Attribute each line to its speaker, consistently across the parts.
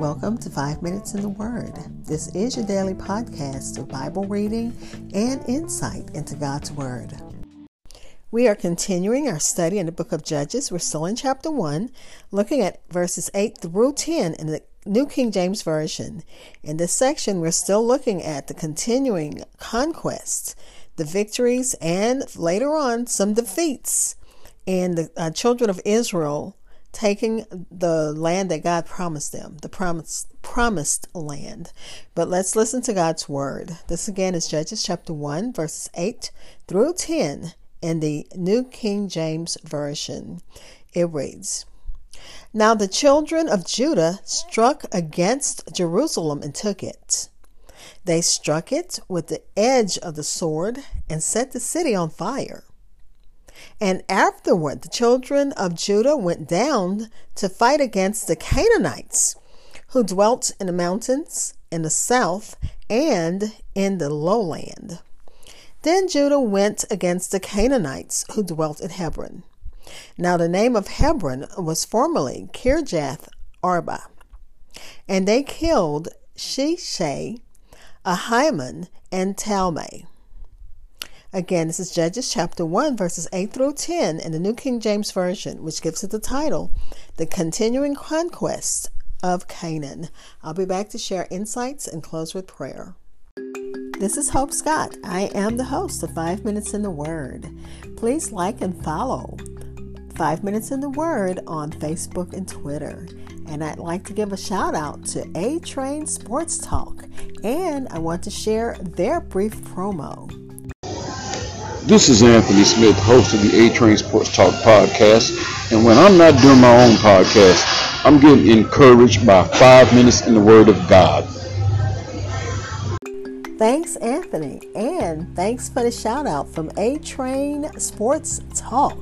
Speaker 1: Welcome to Five Minutes in the Word. This is your daily podcast of Bible reading and insight into God's Word. We are continuing our study in the book of Judges. We're still in chapter 1, looking at verses 8 through 10 in the New King James Version. In this section, we're still looking at the continuing conquests, the victories, and later on, some defeats in the uh, children of Israel taking the land that God promised them, the promised promised land. But let's listen to God's word. This again is Judges chapter 1 verses 8 through 10 in the New King James Version. It reads, Now the children of Judah struck against Jerusalem and took it. They struck it with the edge of the sword and set the city on fire. And afterward, the children of Judah went down to fight against the Canaanites who dwelt in the mountains in the south and in the lowland. Then Judah went against the Canaanites who dwelt in Hebron. Now the name of Hebron was formerly Kirjath Arba. And they killed Sheshai, Ahiman, and Talmai. Again, this is Judges chapter 1, verses 8 through 10 in the New King James Version, which gives it the title, The Continuing Conquest of Canaan. I'll be back to share insights and close with prayer. This is Hope Scott. I am the host of Five Minutes in the Word. Please like and follow Five Minutes in the Word on Facebook and Twitter. And I'd like to give a shout out to A Train Sports Talk. And I want to share their brief promo.
Speaker 2: This is Anthony Smith, host of the A Train Sports Talk podcast. And when I'm not doing my own podcast, I'm getting encouraged by five minutes in the Word of God.
Speaker 1: Thanks, Anthony. And thanks for the shout out from A Train Sports Talk.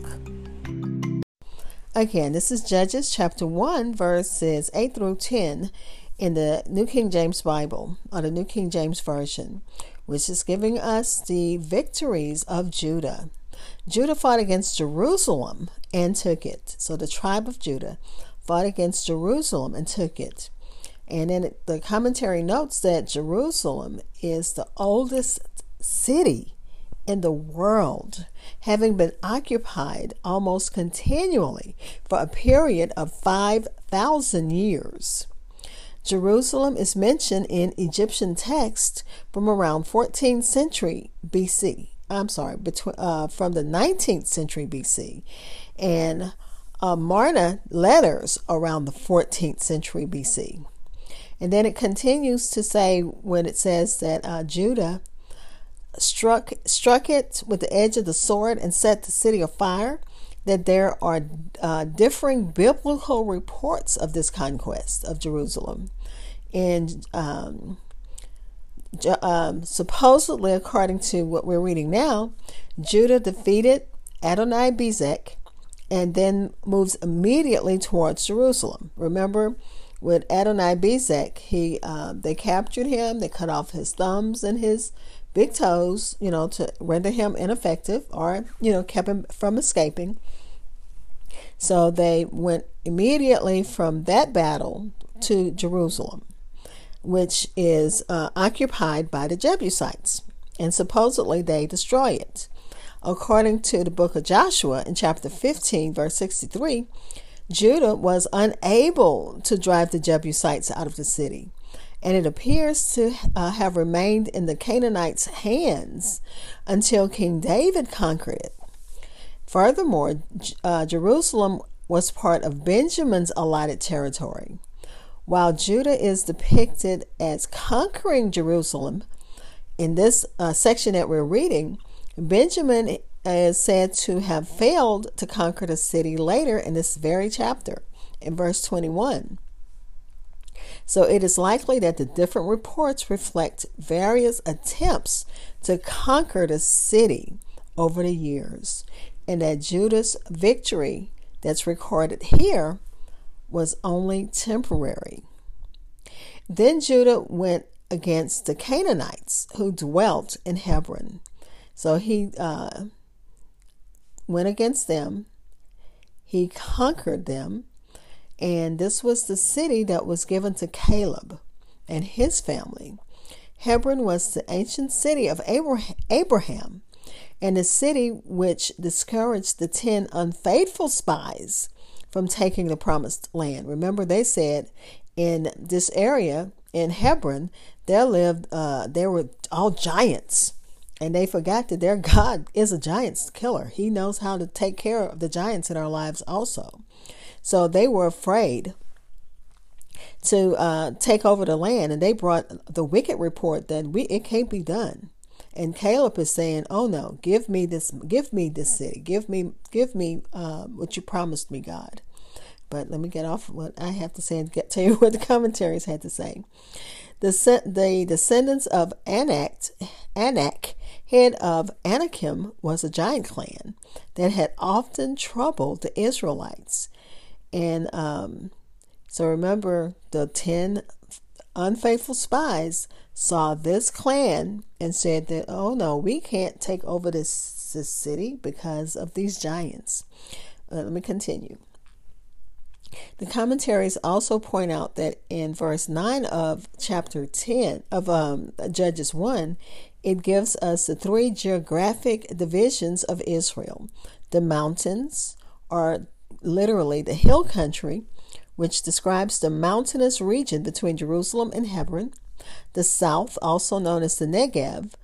Speaker 1: Again, this is Judges chapter 1, verses 8 through 10 in the New King James Bible, or the New King James Version which is giving us the victories of Judah. Judah fought against Jerusalem and took it. So the tribe of Judah fought against Jerusalem and took it. And then the commentary notes that Jerusalem is the oldest city in the world, having been occupied almost continually for a period of 5,000 years. Jerusalem is mentioned in Egyptian texts from around 14th century BC. I'm sorry, between uh, from the 19th century BC, and uh, Marna letters around the 14th century BC. And then it continues to say when it says that uh, Judah struck struck it with the edge of the sword and set the city afire. That there are uh, differing biblical reports of this conquest of Jerusalem and um, um, supposedly, according to what we're reading now, Judah defeated Adoni-Bezek and then moves immediately towards Jerusalem. Remember, with Adoni-Bezek, he uh, they captured him. They cut off his thumbs and his big toes, you know, to render him ineffective, or you know, kept him from escaping. So they went immediately from that battle to Jerusalem which is uh, occupied by the Jebusites, and supposedly they destroy it. According to the book of Joshua in chapter 15, verse 63, Judah was unable to drive the Jebusites out of the city, and it appears to uh, have remained in the Canaanites' hands until King David conquered it. Furthermore, uh, Jerusalem was part of Benjamin's allotted territory. While Judah is depicted as conquering Jerusalem, in this uh, section that we're reading, Benjamin is said to have failed to conquer the city later in this very chapter, in verse 21. So it is likely that the different reports reflect various attempts to conquer the city over the years, and that Judah's victory that's recorded here was only temporary. Then Judah went against the Canaanites who dwelt in Hebron. So he uh, went against them, he conquered them, And this was the city that was given to Caleb and his family. Hebron was the ancient city of Abraham and the city which discouraged the ten unfaithful spies from taking the promised land. Remember, they said in this area in Hebron, there lived, uh, there were all giants. And they forgot that their God is a giant's killer. He knows how to take care of the giants in our lives also. So they were afraid to uh, take over the land, and they brought the wicked report that we it can't be done. And Caleb is saying, "Oh no, give me this, give me this city, give me, give me uh, what you promised me, God." But let me get off what I have to say and get to you what the commentaries had to say. The, the descendants of Anak, Anak, head of Anakim, was a giant clan that had often troubled the Israelites. And um, so remember, the 10 unfaithful spies saw this clan and said that, oh no, we can't take over this, this city because of these giants. Uh, let me continue. The commentaries also point out that in verse 9 of chapter 10 of um, Judges 1, it gives us the three geographic divisions of Israel. The mountains are literally the hill country, which describes the mountainous region between Jerusalem and Hebron. The south, also known as the Negev,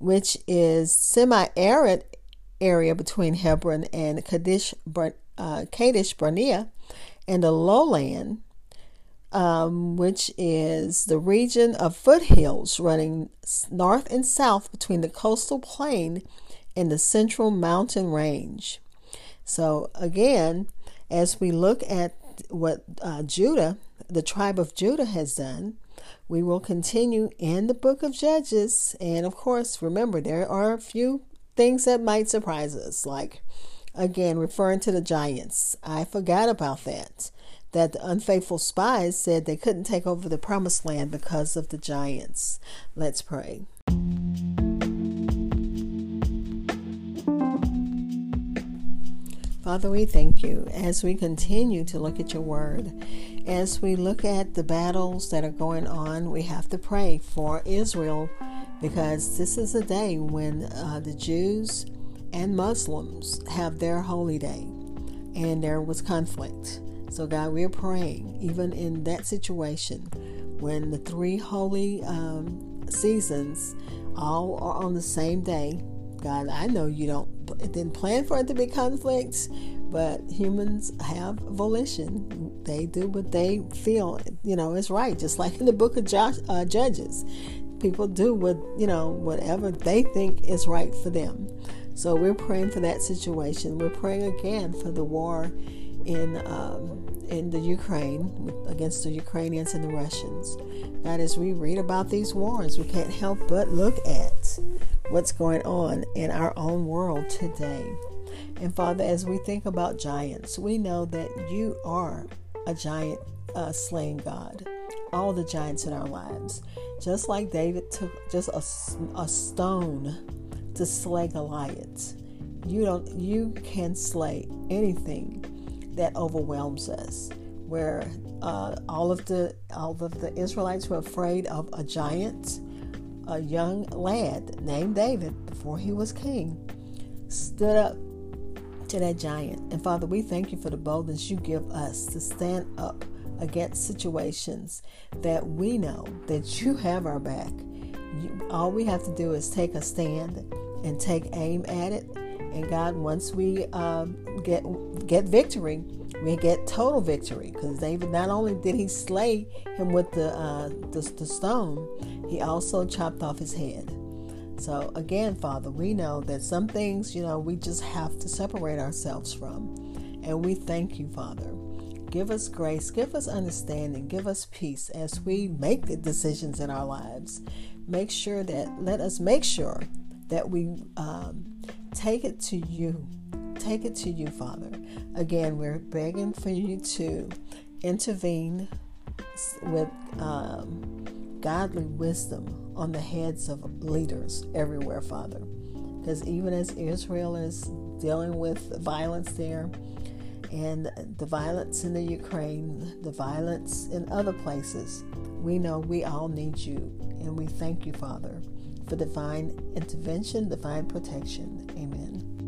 Speaker 1: which is semi-arid area between Hebron and Kadesh, uh, Kadesh Barnea, and the lowland, um, which is the region of foothills running north and south between the coastal plain and the central mountain range. So, again, as we look at what uh, Judah, the tribe of Judah, has done, we will continue in the book of Judges. And of course, remember, there are a few things that might surprise us, like again, referring to the giants. I forgot about that. That the unfaithful spies said they couldn't take over the promised land because of the giants. Let's pray. Father, we thank you as we continue to look at your word. As we look at the battles that are going on, we have to pray for Israel because this is a day when uh, the Jews and Muslims have their holy day and there was conflict. So, God, we're praying, even in that situation, when the three holy um, seasons all are on the same day, God, I know you don't didn't plan for it to be conflicts, but humans have volition. They do what they feel, you know, is right. Just like in the book of Josh, uh, Judges, people do what you know whatever they think is right for them. So we're praying for that situation. We're praying again for the war in um, in the Ukraine against the Ukrainians and the Russians. God, as we read about these wars, we can't help but look at what's going on in our own world today. And Father, as we think about giants, we know that you are a giant uh, slaying God. All the giants in our lives. Just like David took just a, a stone to slay Goliath. You don't you can slay anything that overwhelms us. Where uh, all of the all of the Israelites were afraid of a giant, a young lad named David before he was king, stood up to that giant. And Father, we thank you for the boldness you give us to stand up against situations that we know that you have our back. You, all we have to do is take a stand and take aim at it. And God, once we um, get get victory, we get total victory because David not only did he slay him with the, uh, the the stone, he also chopped off his head. So, again, Father, we know that some things, you know, we just have to separate ourselves from. And we thank you, Father. Give us grace, give us understanding, give us peace as we make the decisions in our lives. Make sure that, let us make sure that we um, take it to you take it to you, Father. Again, we're begging for you to intervene with um, godly wisdom on the heads of leaders everywhere, Father. Because even as Israel is dealing with violence there, and the violence in the Ukraine, the violence in other places, we know we all need you. And we thank you, Father, for divine intervention, divine protection. Amen.